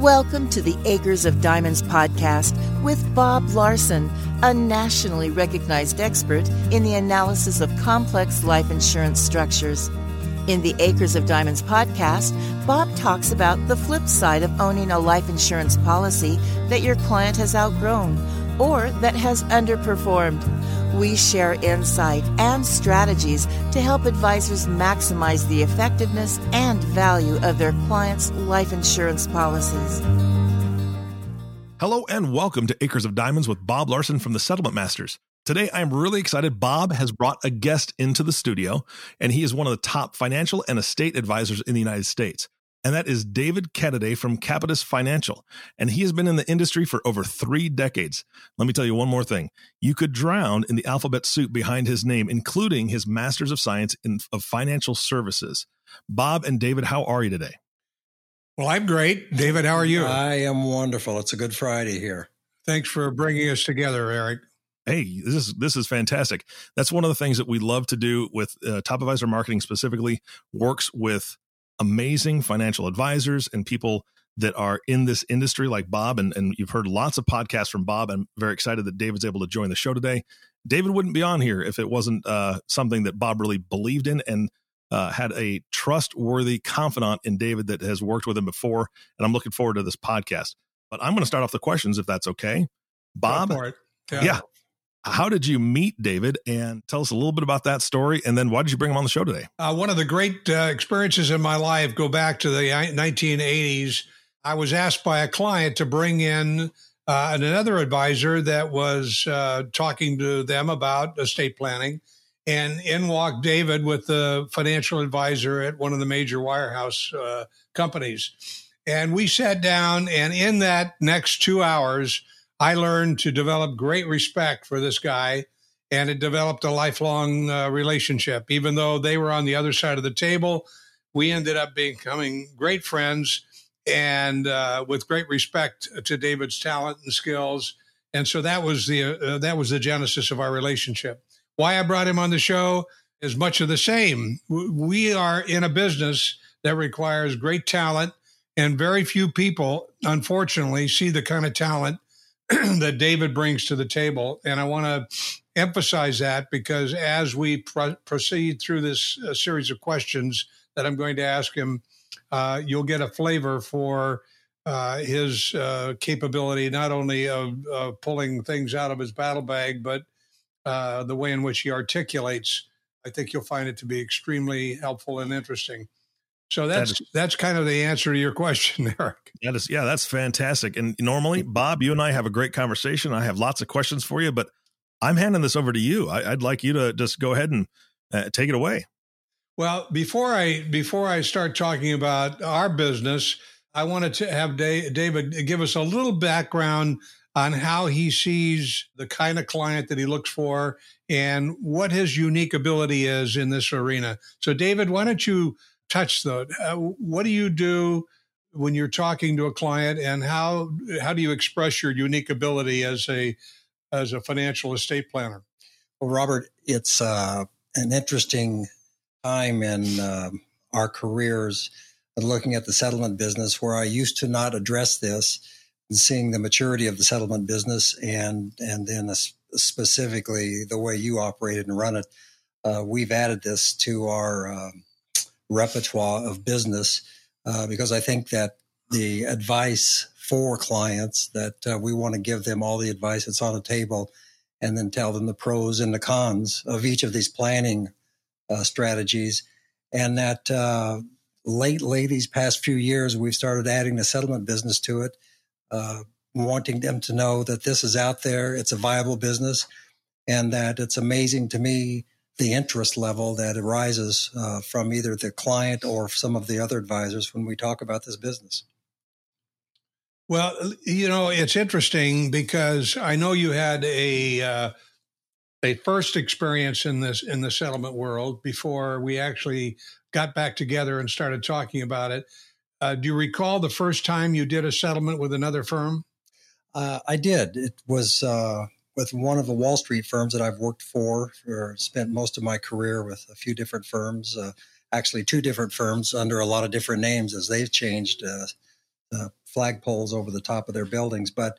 Welcome to the Acres of Diamonds podcast with Bob Larson, a nationally recognized expert in the analysis of complex life insurance structures. In the Acres of Diamonds podcast, Bob talks about the flip side of owning a life insurance policy that your client has outgrown or that has underperformed. We share insight and strategies to help advisors maximize the effectiveness and value of their clients' life insurance policies. Hello and welcome to Acres of Diamonds with Bob Larson from the Settlement Masters. Today, I'm really excited. Bob has brought a guest into the studio, and he is one of the top financial and estate advisors in the United States and that is David Cadodet from Capitus Financial. And he has been in the industry for over three decades. Let me tell you one more thing. You could drown in the alphabet soup behind his name, including his Masters of Science in, of Financial Services. Bob and David, how are you today? Well, I'm great. David, how are you? I am wonderful. It's a good Friday here. Thanks for bringing us together, Eric. Hey, this is this is fantastic. That's one of the things that we love to do with uh, Top Advisor Marketing specifically. Works with amazing financial advisors and people that are in this industry like Bob. And, and you've heard lots of podcasts from Bob. I'm very excited that David's able to join the show today. David wouldn't be on here if it wasn't uh, something that Bob really believed in and uh, had a trustworthy confidant in David that has worked with him before. And I'm looking forward to this podcast. But I'm going to start off the questions if that's okay. Bob, yeah. yeah. How did you meet David? And tell us a little bit about that story. And then why did you bring him on the show today? Uh, one of the great uh, experiences in my life go back to the 1980s. I was asked by a client to bring in uh, another advisor that was uh, talking to them about estate planning. And in walked David with the financial advisor at one of the major wirehouse uh, companies. And we sat down, and in that next two hours, I learned to develop great respect for this guy, and it developed a lifelong uh, relationship. Even though they were on the other side of the table, we ended up becoming great friends and uh, with great respect to David's talent and skills. And so that was the uh, that was the genesis of our relationship. Why I brought him on the show is much of the same. We are in a business that requires great talent, and very few people, unfortunately, see the kind of talent that David brings to the table. And I want to emphasize that because as we pr- proceed through this uh, series of questions that I'm going to ask him, uh, you'll get a flavor for uh, his uh, capability, not only of pulling things out of his battle bag, but uh, the way in which he articulates. I think you'll find it to be extremely helpful and interesting. So that's that is, that's kind of the answer to your question, Eric. That is, yeah, that's fantastic. And normally, Bob, you and I have a great conversation. I have lots of questions for you, but I'm handing this over to you. I, would like you to just go ahead and uh, take it away. Well, before I before I start talking about our business, I wanted to have David give us a little background on how he sees the kind of client that he looks for and what his unique ability is in this arena. So, David, why don't you touch though. Uh, what do you do when you're talking to a client, and how how do you express your unique ability as a as a financial estate planner? Well, Robert, it's uh, an interesting time in uh, our careers looking at the settlement business where I used to not address this and seeing the maturity of the settlement business and and then specifically the way you operate it and run it. Uh, we've added this to our um, repertoire of business uh, because I think that the advice for clients that uh, we want to give them all the advice that's on the table and then tell them the pros and the cons of each of these planning uh, strategies. And that uh, lately, these past few years, we've started adding the settlement business to it, uh, wanting them to know that this is out there, it's a viable business, and that it's amazing to me the interest level that arises uh, from either the client or some of the other advisors when we talk about this business. Well, you know, it's interesting because I know you had a uh, a first experience in this in the settlement world before we actually got back together and started talking about it. Uh, do you recall the first time you did a settlement with another firm? Uh, I did. It was uh, with one of the Wall Street firms that I've worked for, or spent most of my career with a few different firms, uh, actually two different firms under a lot of different names as they've changed uh, the flagpoles over the top of their buildings. But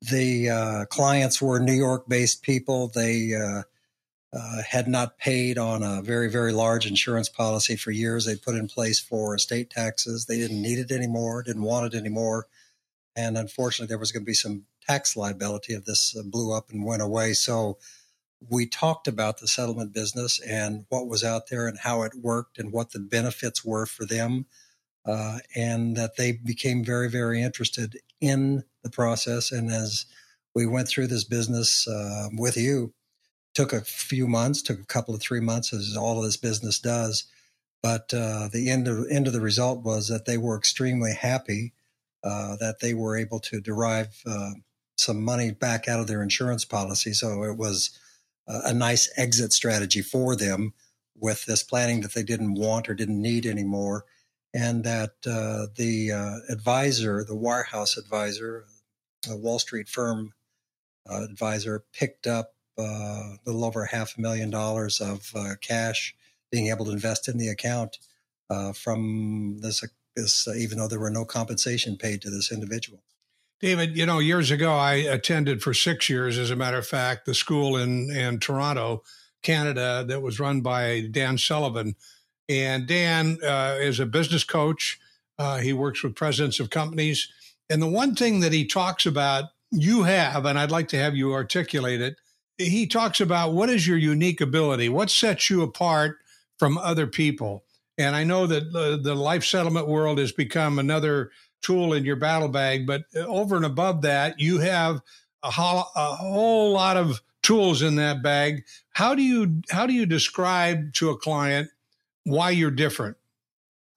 the uh, clients were New York based people. They uh, uh, had not paid on a very, very large insurance policy for years. They put in place for estate taxes. They didn't need it anymore, didn't want it anymore. And unfortunately, there was going to be some tax liability if this uh, blew up and went away. So we talked about the settlement business and what was out there and how it worked and what the benefits were for them. Uh, and that they became very, very interested in the process. And as we went through this business uh, with you, took a few months, took a couple of three months, as all of this business does. But uh, the end of the end of the result was that they were extremely happy uh, that they were able to derive uh, some money back out of their insurance policy. So it was a nice exit strategy for them with this planning that they didn't want or didn't need anymore. And that uh, the uh, advisor, the wirehouse advisor, a Wall Street firm advisor, picked up a little over half a million dollars of cash, being able to invest in the account uh, from this, this even though there were no compensation paid to this individual. David, you know, years ago, I attended for six years, as a matter of fact, the school in, in Toronto, Canada, that was run by Dan Sullivan. And Dan uh, is a business coach. Uh, he works with presidents of companies. And the one thing that he talks about, you have, and I'd like to have you articulate it, he talks about what is your unique ability? What sets you apart from other people? And I know that the, the life settlement world has become another tool in your battle bag. But over and above that, you have a, ho- a whole lot of tools in that bag. How do you how do you describe to a client why you're different?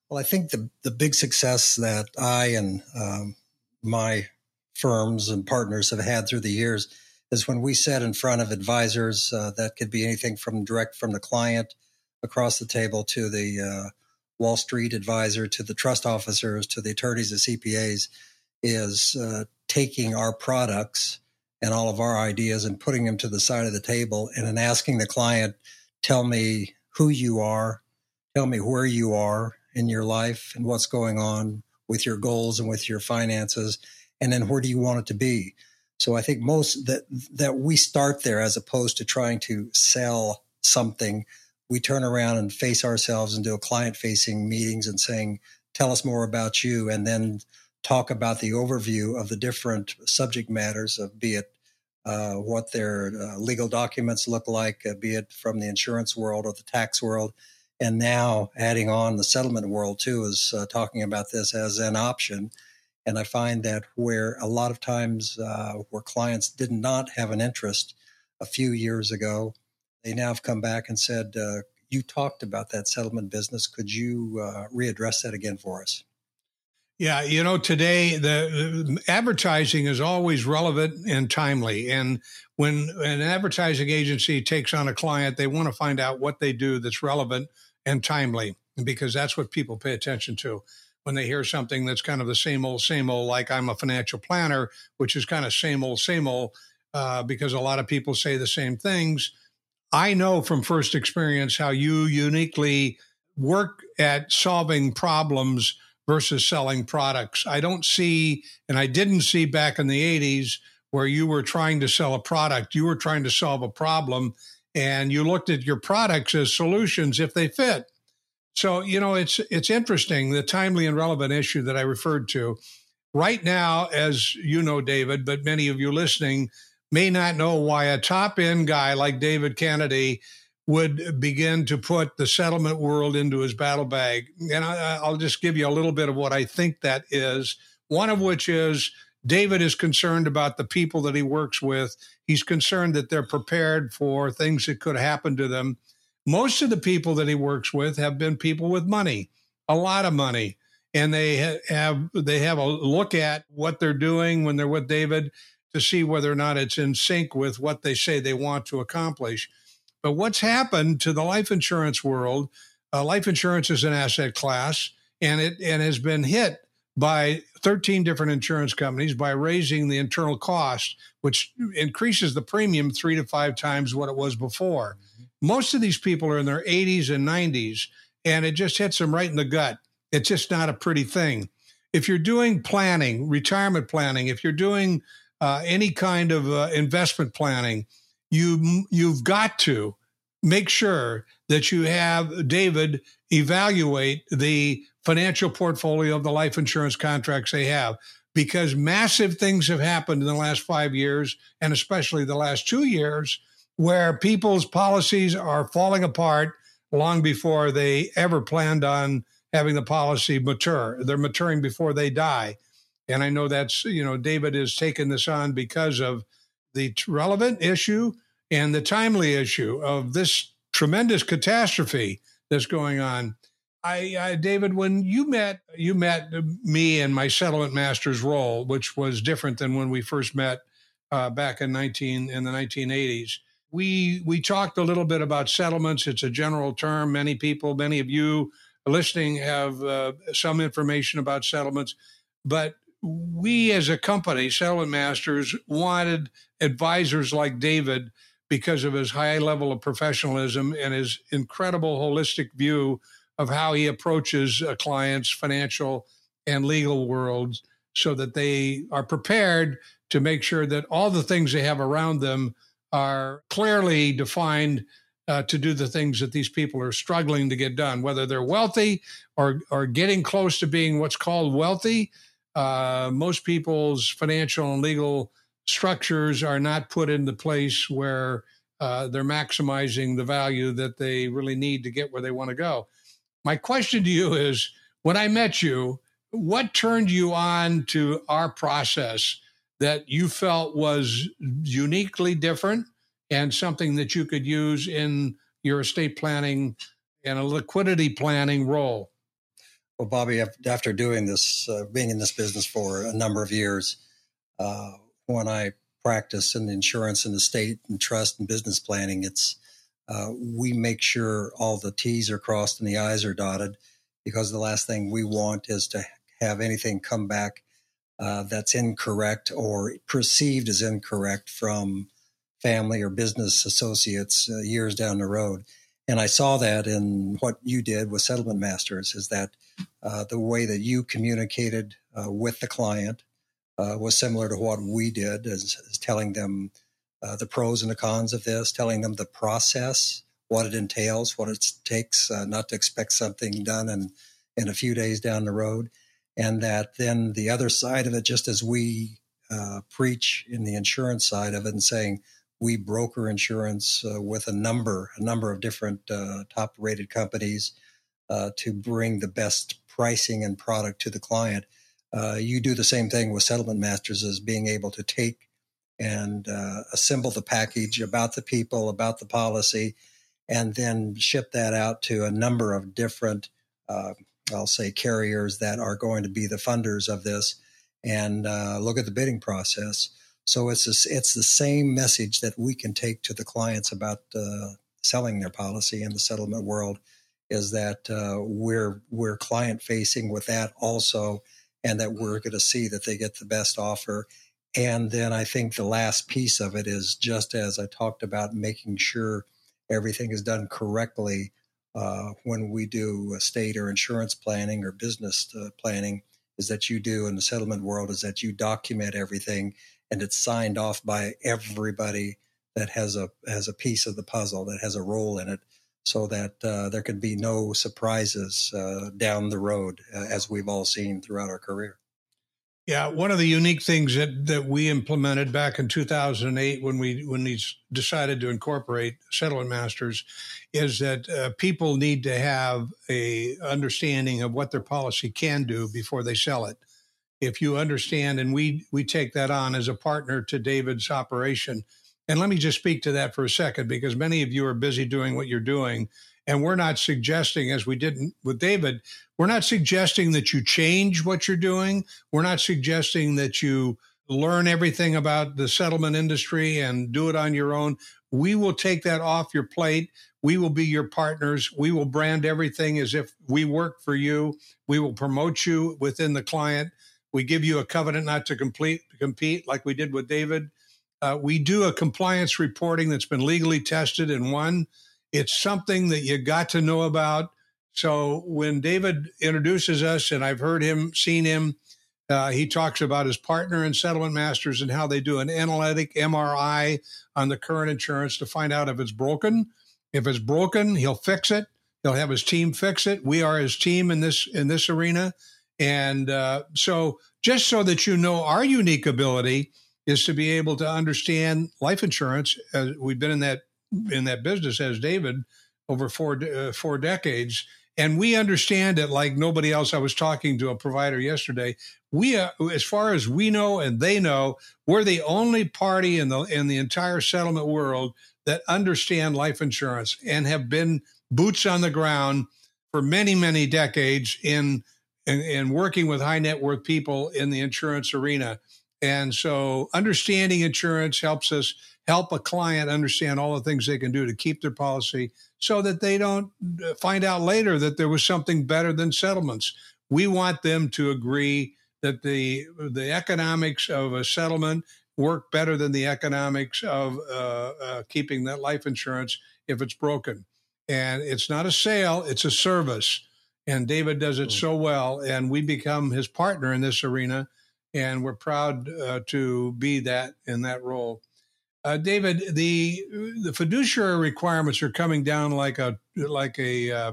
Well, I think the the big success that I and um, my firms and partners have had through the years is when we sat in front of advisors uh, that could be anything from direct from the client across the table to the uh, Wall Street advisor to the trust officers to the attorneys, the CPAs, is uh, taking our products and all of our ideas and putting them to the side of the table and then asking the client, tell me who you are, tell me where you are in your life and what's going on with your goals and with your finances, and then where do you want it to be? So I think most that that we start there as opposed to trying to sell something we turn around and face ourselves and do a client facing meetings and saying, tell us more about you, and then talk about the overview of the different subject matters of be it uh, what their uh, legal documents look like, uh, be it from the insurance world or the tax world. And now adding on the settlement world too is uh, talking about this as an option. And I find that where a lot of times uh, where clients did not have an interest a few years ago, they now have come back and said, uh, You talked about that settlement business. Could you uh, readdress that again for us? Yeah, you know, today the, advertising is always relevant and timely. And when an advertising agency takes on a client, they want to find out what they do that's relevant and timely because that's what people pay attention to when they hear something that's kind of the same old, same old, like I'm a financial planner, which is kind of same old, same old, uh, because a lot of people say the same things. I know from first experience how you uniquely work at solving problems versus selling products. I don't see, and I didn't see back in the 80s where you were trying to sell a product, you were trying to solve a problem and you looked at your products as solutions if they fit. So, you know, it's it's interesting the timely and relevant issue that I referred to. Right now, as you know, David, but many of you listening, may not know why a top end guy like David Kennedy would begin to put the settlement world into his battle bag. And I, will just give you a little bit of what I think that is. One of which is David is concerned about the people that he works with. He's concerned that they're prepared for things that could happen to them. Most of the people that he works with have been people with money, a lot of money, and they have they have a look at what they're doing when they're with David to see whether or not it's in sync with what they say they want to accomplish. But what's happened to the life insurance world? Uh, life insurance is an asset class, and it and has been hit by 13 different insurance companies by raising the internal cost, which increases the premium three to five times what it was before. Mm-hmm. Most of these people are in their 80s and 90s, and it just hits them right in the gut. It's just not a pretty thing. if you're doing planning, retirement planning, if you're doing uh, any kind of uh, investment planning, you you've got to make sure that you have David evaluate the financial portfolio of the life insurance contracts they have because massive things have happened in the last five years and especially the last two years where people's policies are falling apart long before they ever planned on having the policy mature. They're maturing before they die. And I know that's, you know, David has taken this on because of the relevant issue and the timely issue of this tremendous catastrophe that's going on. I, I, David, when you met, you met me in my settlement master's role, which was different than when we first met uh, back in nineteen in the nineteen eighties. We we talked a little bit about settlements. It's a general term. Many people, many of you listening, have uh, some information about settlements, but we as a company, Settlement Masters, wanted advisors like David because of his high level of professionalism and his incredible holistic view of how he approaches a client's financial and legal worlds so that they are prepared to make sure that all the things they have around them are clearly defined uh, to do the things that these people are struggling to get done, whether they're wealthy or, or getting close to being what's called wealthy. Uh, most people's financial and legal structures are not put into place where uh, they're maximizing the value that they really need to get where they want to go. My question to you is when I met you, what turned you on to our process that you felt was uniquely different and something that you could use in your estate planning and a liquidity planning role? Well, Bobby, after doing this, uh, being in this business for a number of years, uh, when I practice in insurance and estate and trust and business planning, it's uh, we make sure all the T's are crossed and the I's are dotted because the last thing we want is to have anything come back uh, that's incorrect or perceived as incorrect from family or business associates uh, years down the road. And I saw that in what you did with Settlement Masters is that uh, the way that you communicated uh, with the client uh, was similar to what we did, as, as telling them uh, the pros and the cons of this, telling them the process, what it entails, what it takes, uh, not to expect something done in, in a few days down the road. And that then the other side of it, just as we preach in the insurance side of it and saying, we broker insurance with a number, a number of different top rated companies uh, to bring the best pricing and product to the client. you do the same thing with settlement masters as being able to take and uh, assemble the package about the people, about the policy, and then ship that out to a number of different, uh, I'll say, carriers that are going to be the funders of this, and uh, look at the bidding process. So it's a, it's the same message that we can take to the clients about uh, selling their policy in the settlement world. Is that uh, we're we're client facing with that also, and that we're going to see that they get the best offer. And then I think the last piece of it is just as I talked about making sure everything is done correctly uh, when we do estate or insurance planning or business uh, planning, is that you do in the settlement world is that you document everything and it's signed off by everybody that has a has a piece of the puzzle that has a role in it so that uh, there could be no surprises uh, down the road uh, as we've all seen throughout our career yeah, one of the unique things that, that we implemented back in 2008 when we when we decided to incorporate settlement masters is that uh, people need to have a understanding of what their policy can do before they sell it. If you understand, and we we take that on as a partner to David's operation. And let me just speak to that for a second because many of you are busy doing what you're doing and we're not suggesting, as we did with David, we're not suggesting that you change what you're doing. We're not suggesting that you learn everything about the settlement industry and do it on your own. We will take that off your plate. We will be your partners. We will brand everything as if we work for you. We will promote you within the client. We give you a covenant not to complete, compete like we did with David. Uh, we do a compliance reporting that's been legally tested and won. It's something that you got to know about. So when David introduces us, and I've heard him, seen him Uh, he talks about his partner in Settlement Masters and how they do an analytic MRI on the current insurance to find out if it's broken. If it's broken, he'll fix it. He'll have his team fix it. We are his team in this in this arena, and uh, so just so that you know, our unique ability is to be able to understand life insurance. Uh, we've been in that in that business as David over four uh, four decades, and we understand it like nobody else. I was talking to a provider yesterday. We, uh, as far as we know and they know, we're the only party in the in the entire settlement world that understand life insurance and have been boots on the ground for many, many decades in, in working with high net worth people in the insurance arena. And so understanding insurance helps us help a client understand all the things they can do to keep their policy so that they don't uh, find out later that there was something better than settlements. We want them to agree that the the economics of a settlement work better than the economics of uh, uh, keeping that life insurance if it's broken and it's not a sale, it's a service. And David does it mm. so well, and we become his partner in this arena, and we're proud uh, to be that in that role. Uh, David, the the fiduciary requirements are coming down like a like a uh,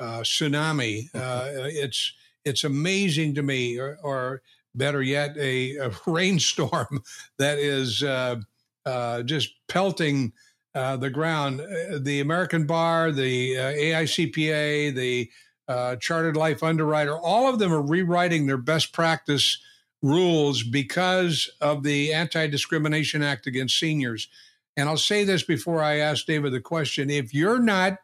uh tsunami. Uh, it's it's amazing to me, or, or better yet, a, a, rainstorm that is uh, just pelting uh, the ground. Uh, the American Bar, the uh, AICPA, the uh, Chartered Life Underwriter, all of them are rewriting their best practice rules because of the Anti Discrimination Act against seniors. And I'll say this before I ask David the question if you're not,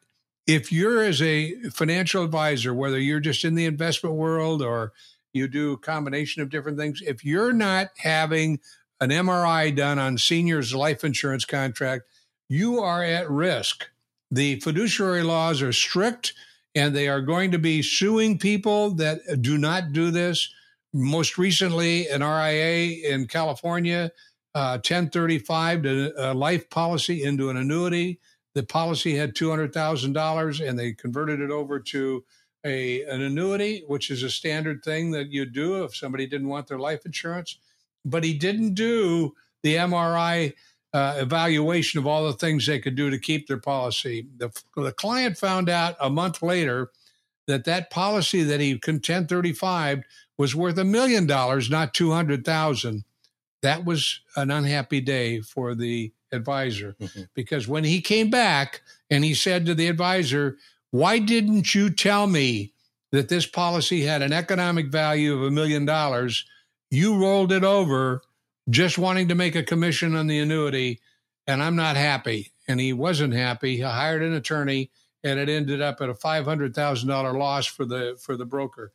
if you're as a financial advisor, whether you're just in the investment world or you do a combination of different things, if you're not having an MRI done on seniors' life insurance contract, you are at risk. The fiduciary laws are strict and they are going to be suing people that do not do this. Most recently, an RIA in California, uh, 1035 to a life policy into an annuity. The policy had $200,000 and they converted it over to a, an annuity, which is a standard thing that you do if somebody didn't want their life insurance. But he didn't do the MRI uh, evaluation of all the things they could do to keep their policy. The, the client found out a month later that that policy that he 1035 was worth a million dollars, not 200,000. That was an unhappy day for the advisor mm-hmm. because when he came back and he said to the advisor, Why didn't you tell me that this policy had an economic value of a million dollars? You rolled it over just wanting to make a commission on the annuity, and I'm not happy. And he wasn't happy. He hired an attorney, and it ended up at a five hundred thousand dollar loss for the for the broker.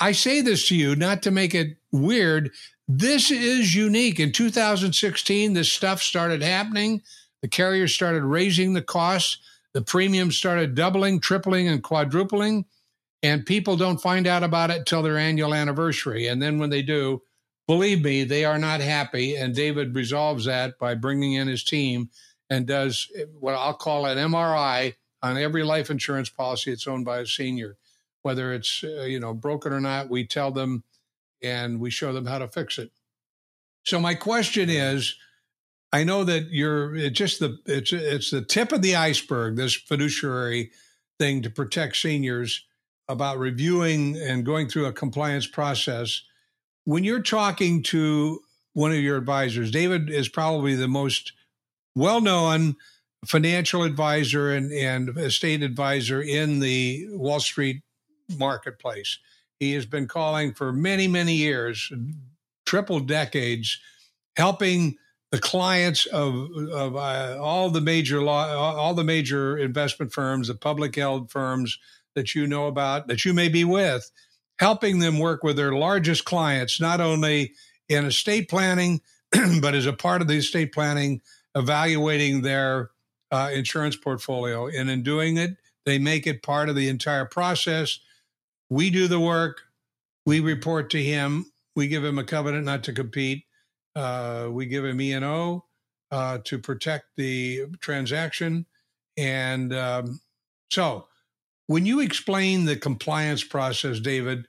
I say this to you not to make it weird. This is unique. In 2016, this stuff started happening. The carriers started raising the costs. The premiums started doubling, tripling, and quadrupling. And people don't find out about it till their annual anniversary. And then when they do, believe me, they are not happy. And David resolves that by bringing in his team and does what I'll call an MRI on every life insurance policy that's owned by a senior, whether it's uh, you know broken or not. We tell them and we show them how to fix it. So my question is. I know that you're it's just the it's it's the tip of the iceberg. This fiduciary thing to protect seniors about reviewing and going through a compliance process when you're talking to one of your advisors, David is probably the most well known financial advisor and, and estate advisor in the Wall Street marketplace. He has been calling for many, many years, triple decades, helping the clients of, of uh, all the major law, all the major investment firms, the public held firms that you know about, that you may be with, helping them work with their largest clients, not only in estate planning, but as a part of the estate planning, evaluating their uh, insurance portfolio. And in doing it, they make it part of the entire process. We do the work, we report to him, we give him a covenant not to compete, uh, we give him E and O uh, to protect the transaction, and um, so when you explain the compliance process, David,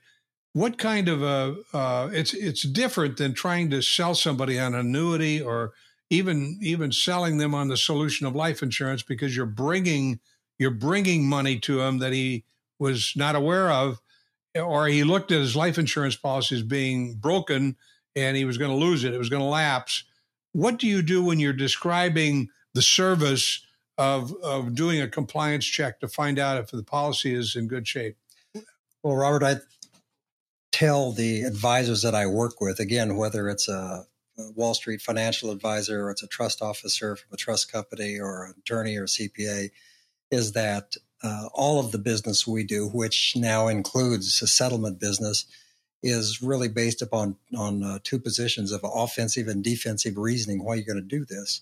what kind of a uh, it's it's different than trying to sell somebody on annuity or even even selling them on the solution of life insurance because you're bringing you're bringing money to him that he was not aware of or he looked at his life insurance policy as being broken and he was going to lose it it was going to lapse. What do you do when you're describing the service of of doing a compliance check to find out if the policy is in good shape? Well robert i tell the advisors that I work with, again, whether it's a, Wall Street financial advisor or it's a trust officer from a trust company or an attorney or CPA, is that uh, all of the business we do, which now includes a settlement business, is really based upon on uh, two positions of offensive and defensive reasoning. Why you're going to do this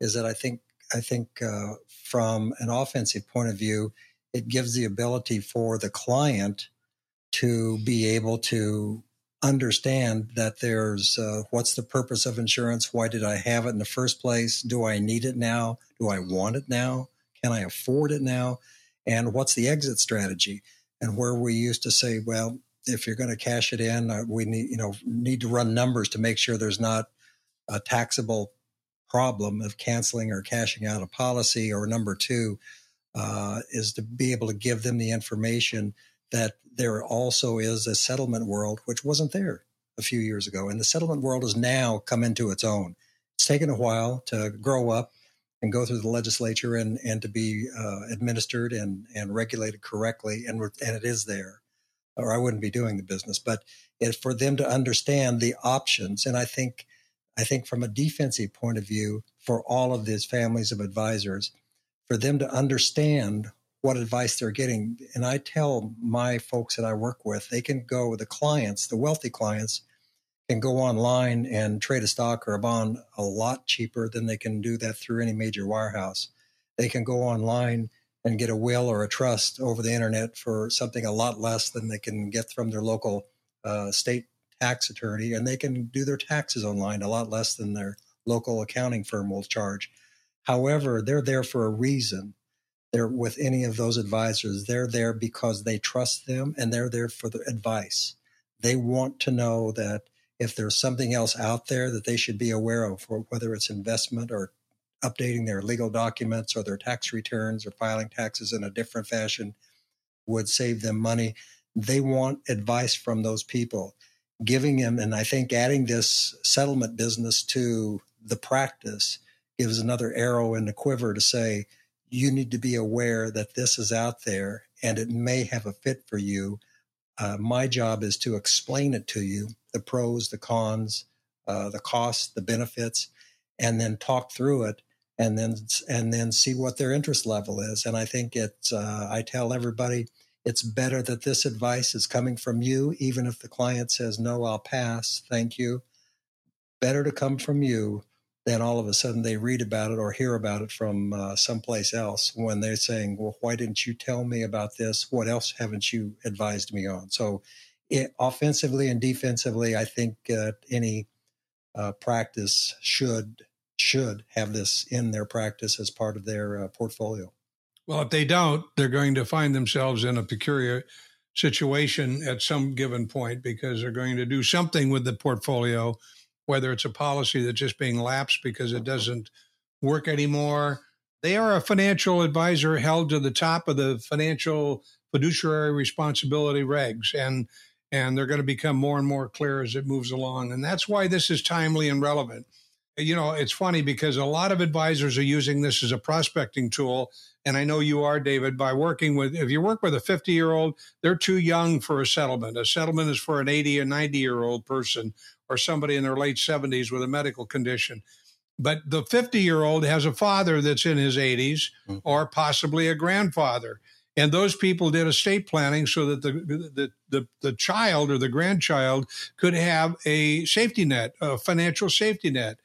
is that I think I think uh, from an offensive point of view, it gives the ability for the client to be able to understand that there's uh, what's the purpose of insurance? Why did I have it in the first place? Do I need it now? Do I want it now? Can I afford it now? And what's the exit strategy? And where we used to say, well, if you're going to cash it in, uh, we need you know need to run numbers to make sure there's not a taxable problem of canceling or cashing out a policy. Or number two uh, is to be able to give them the information that there also is a settlement world which wasn't there a few years ago. And the settlement world has now come into its own. It's taken a while to grow up and go through the legislature and, and to be uh, administered and, and regulated correctly. And, and it is there, or I wouldn't be doing the business. But it, for them to understand the options, and I think, I think from a defensive point of view, for all of these families of advisors, for them to understand what advice they're getting. And I tell my folks that I work with, they can go, with the clients, the wealthy clients, can go online and trade a stock or a bond a lot cheaper than they can do that through any major wirehouse. They can go online and get a will or a trust over the internet for something a lot less than they can get from their local uh, state tax attorney, and they can do their taxes online a lot less than their local accounting firm will charge. However, they're there for a reason they're with any of those advisors. They're there because they trust them and they're there for the advice. They want to know that if there's something else out there that they should be aware of, whether it's investment or updating their legal documents or their tax returns or filing taxes in a different fashion would save them money. They want advice from those people, giving them, and I think adding this settlement business to the practice gives another arrow in the quiver to say, you need to be aware that this is out there and it may have a fit for you. Uh, my job is to explain it to you the pros, the cons, uh, the costs, the benefits, and then talk through it and then and then see what their interest level is. And I think it's uh, I tell everybody it's better that this advice is coming from you, even if the client says no, I'll pass, thank you. Better to come from you then all of a sudden they read about it or hear about it from uh, someplace else when they're saying, well, why didn't you tell me about this? What else haven't you advised me on? So, it, offensively and defensively, I think uh, any uh, practice should should have this in their practice as part of their uh, portfolio. Well, if they don't, they're going to find themselves in a peculiar situation at some given point because they're going to do something with the portfolio whether it's a policy that's just being lapsed because it doesn't work anymore. They are a financial advisor held to the top of the financial fiduciary responsibility regs, and and they're going to become more and more clear as it moves along. And that's why this is timely and relevant. You know, it's funny because a lot of advisors are using this as a prospecting tool. And I know you are, David, by working with, if you work with a 50 year old, they're too young for a settlement. A settlement is for an 80 or 90 year old person or somebody in their late 70s with a medical condition. But the 50 year old has a father that's in his 80s mm-hmm. or possibly a grandfather. And those people did estate planning so that the, the, the, the, child or the grandchild could have a safety net, a financial safety net.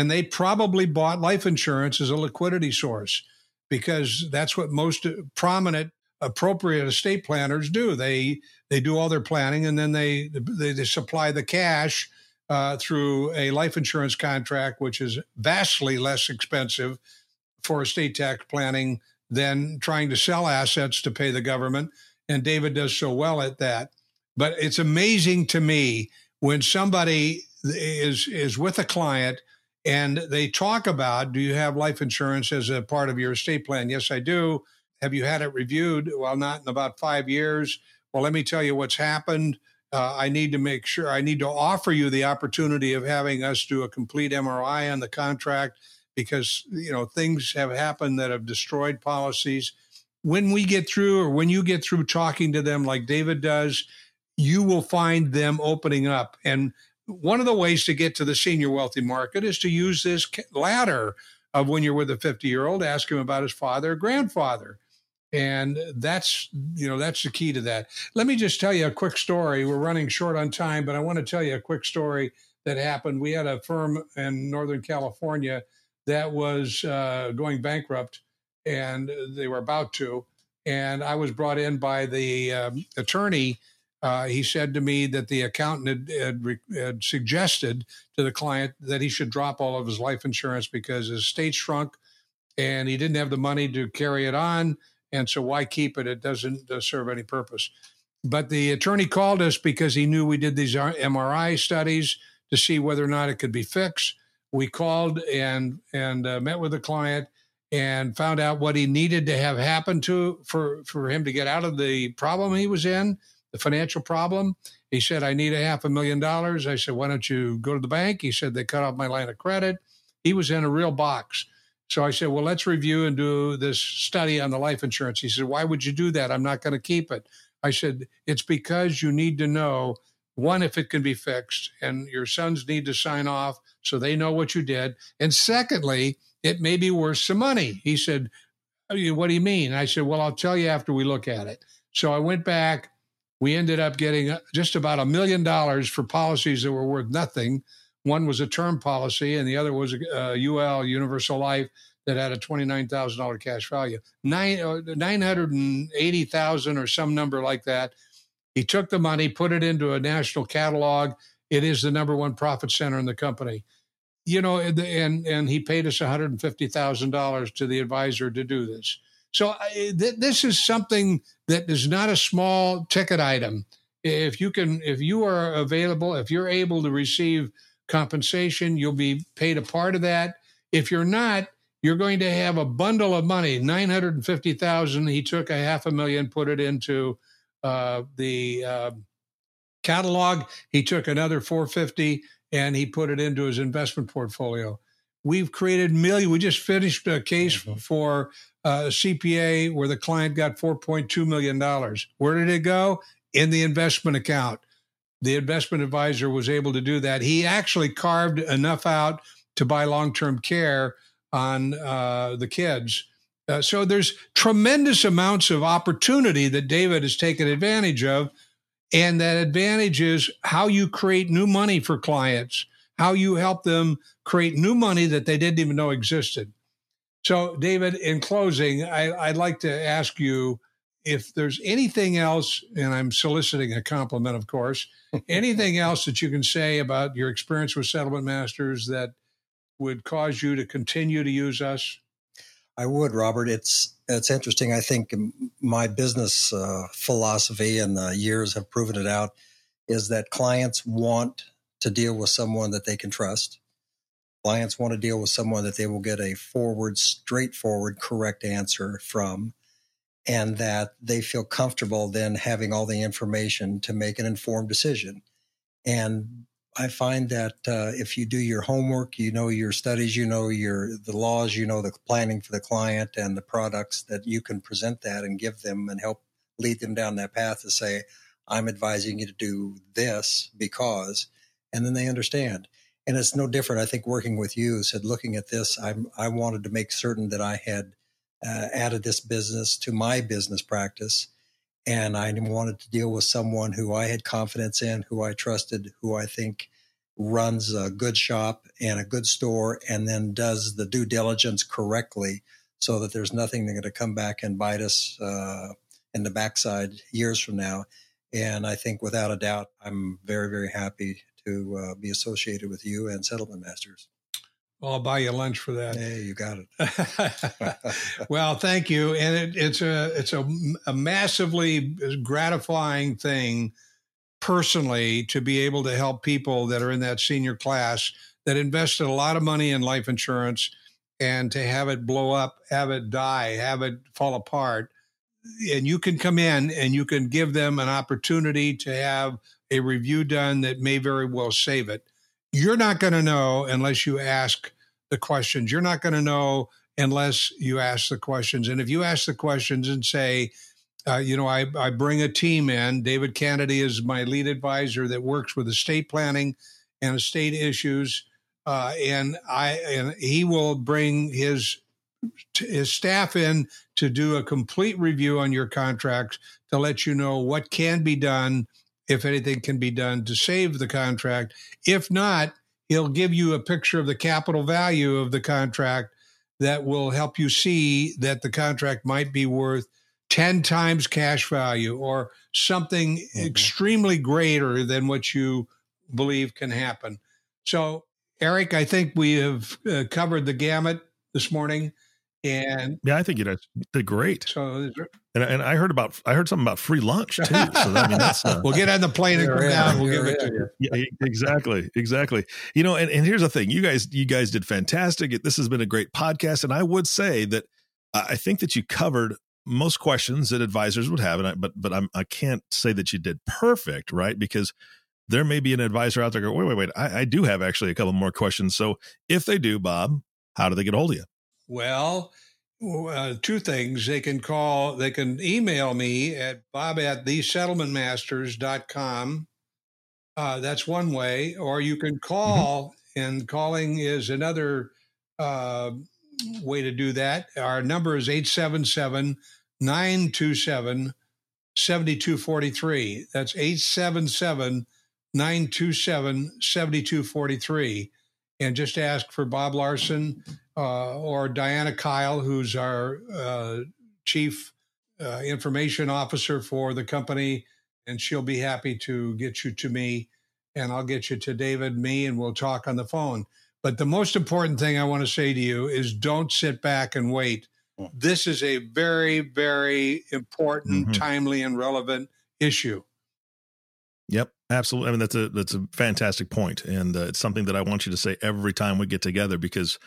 And they probably bought life insurance as a liquidity source because that's what most prominent appropriate estate planners do. They they do all their planning and then they they, they supply the cash uh, through a life insurance contract, which is vastly less expensive for estate tax planning than trying to sell assets to pay the government. And David does so well at that. But it's amazing to me when somebody is is with a client and they talk about do you have life insurance as a part of your estate plan? Yes i do. Have you had it reviewed? Well not in about five years. Well let me tell you what's happened. Uh, i need to make sure i need to offer you the opportunity of having us do a complete mri on the contract because you know things have happened that have destroyed policies. When we get through or when you get through talking to them like david does you will find them opening up. And one of the ways to get to the senior wealthy market is to use this ladder of when you're with a 50 year old, ask him about his father or grandfather. And that's, you know, that's the key to that. Let me just tell you a quick story. We're running short on time, but I want to tell you a quick story that happened. We had a firm in Northern California that was uh, going bankrupt and they were about to. And I was brought in by the um, attorney uh, he said to me that the accountant had, had, had, suggested to the client that he should drop all of his life insurance because his estate shrunk and he didn't have the money to carry it on. And so why keep it? It doesn't serve any purpose. But the attorney called us because he knew we did these MRI studies to see whether or not it could be fixed. We called and and uh, met with the client and found out what he needed to have happen to for for him to get out of the problem he was in the financial problem. He said, I need a half a million dollars. I said, Why don't you go to the bank? He said, They cut off my line of credit. He was in a real box. So I said, Well, let's review and do this study on the life insurance. He said, Why would you do that? I'm not going to keep it. I said, It's because you need to know one, if it can be fixed, and your sons need to sign off so they know what you did. And secondly, it may be worth some money. He said, What do you mean? I said, Well, I'll tell you after we look at it. So I went back we ended up getting just about a million dollars for policies that were worth nothing. One was a term policy, and the other was a, UL Universal Life that had a twenty-nine thousand dollar cash value, nine uh, nine hundred and eighty thousand or some number like that. He took the money, put it into a national catalog. It is the number one profit center in the company. You know, and and he paid us one hundred and fifty thousand dollars to the advisor to do this. So th- this is something that is not a small ticket item. If you can, if you are available, if you're able to receive compensation, you'll be paid a part of that. If you're not, you're going to have a bundle of money, nine hundred and fifty thousand. He took a half a million, put it into uh, the uh, catalog. He took another four fifty, and he put it into his investment portfolio. We've created million. We just finished a case mm-hmm. for uh, CPA where the client got $4.2 million. Where did it go? In the investment account. The investment advisor was able to do that. He actually carved enough out to buy long term care on uh, the kids. Uh, so there's tremendous amounts of opportunity that David has taken advantage of. And that advantage is how you create new money for clients, how you help them create new money that they didn't even know existed. So, David, in closing, I, would like to ask you if there's anything else, and I'm soliciting a compliment, of course, anything else that you can say about your experience with settlement masters that would cause you to continue to use us? I would, Robert. It's it's interesting. I think my business uh, philosophy and the years have proven it out is that clients want to deal with someone that they can trust Clients want to deal with someone that they will get a forward, straightforward, correct answer from, and that they feel comfortable then having all the information to make an informed decision. And I find that uh, if you do your homework, you know your studies, you know your the laws, you know the planning for the client and the products that you can present that and give them and help lead them down that path to say, I'm advising you to do this because, and then they understand and it's no different. I think working with you said, looking at this, I I wanted to make certain that I had uh, added this business to my business practice, and I wanted to deal with someone who I had confidence in, who I trusted, who I think runs a good shop and a good store, and then does the due diligence correctly, so that there's nothing that's going to come back and bite us uh, in the backside years from now. And I think without a doubt, I'm very, very happy to uh, be associated with you and Settlement Masters. Well, I'll buy you lunch for that. Hey, you got it. well, thank you, and it, it's a it's a, a, massively gratifying thing personally to be able to help people that are in that senior class that invested a lot of money in life insurance and to have it blow up, have it die, have it fall apart. And you can come in and you can give them an opportunity to have a review done that may very well save it. You're not going to know unless you ask the questions. You're not going to know unless you ask the questions. And if you ask the questions and say, uh, you know, I, I bring a team in. David Kennedy is my lead advisor that works with estate planning and estate issues, uh, and I and he will bring his his staff in to do a complete review on your contracts to let you know what can be done, if anything can be done to save the contract. If not, he'll give you a picture of the capital value of the contract that will help you see that the contract might be worth 10 times cash value or something mm-hmm. extremely greater than what you believe can happen. So, Eric, I think we have uh, covered the gamut this morning. And yeah, I think you did great. So, and, and I heard about I heard something about free lunch too. So I mean, that's uh, we'll get on the plane and come down. We'll give it to you. Yeah, exactly, exactly. You know, and, and here's the thing: you guys, you guys did fantastic. This has been a great podcast, and I would say that I think that you covered most questions that advisors would have, and I, but but I'm, I can't say that you did perfect, right? Because there may be an advisor out there go, wait, wait, wait, I, I do have actually a couple more questions. So if they do, Bob, how do they get a hold of you? Well, uh, two things. They can call, they can email me at bob at thesettlementmasters.com. Uh, that's one way. Or you can mm-hmm. call, mm-hmm. and calling is another uh, way to do that. Our number is 877 927 7243. That's 877 927 7243. And just ask for Bob Larson uh, or Diana Kyle, who's our uh, chief uh, information officer for the company. And she'll be happy to get you to me. And I'll get you to David, me, and we'll talk on the phone. But the most important thing I want to say to you is don't sit back and wait. Hmm. This is a very, very important, mm-hmm. timely, and relevant issue. Yep, absolutely. I mean, that's a that's a fantastic point, and uh, it's something that I want you to say every time we get together because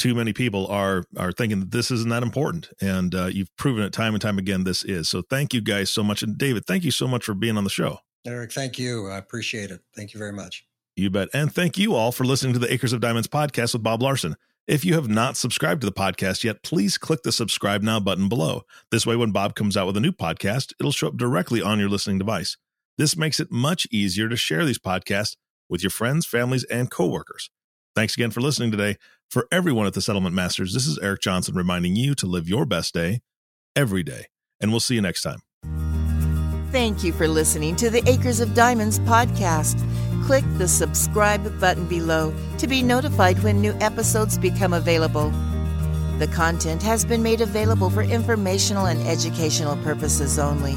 too many people are are thinking that this isn't that important, and uh, you've proven it time and time again. This is so. Thank you guys so much, and David, thank you so much for being on the show. Eric, thank you. I appreciate it. Thank you very much. You bet. And thank you all for listening to the Acres of Diamonds podcast with Bob Larson. If you have not subscribed to the podcast yet, please click the subscribe now button below. This way, when Bob comes out with a new podcast, it'll show up directly on your listening device. This makes it much easier to share these podcasts with your friends, families, and coworkers. Thanks again for listening today. For everyone at the Settlement Masters, this is Eric Johnson reminding you to live your best day every day. And we'll see you next time. Thank you for listening to the Acres of Diamonds podcast. Click the subscribe button below to be notified when new episodes become available. The content has been made available for informational and educational purposes only.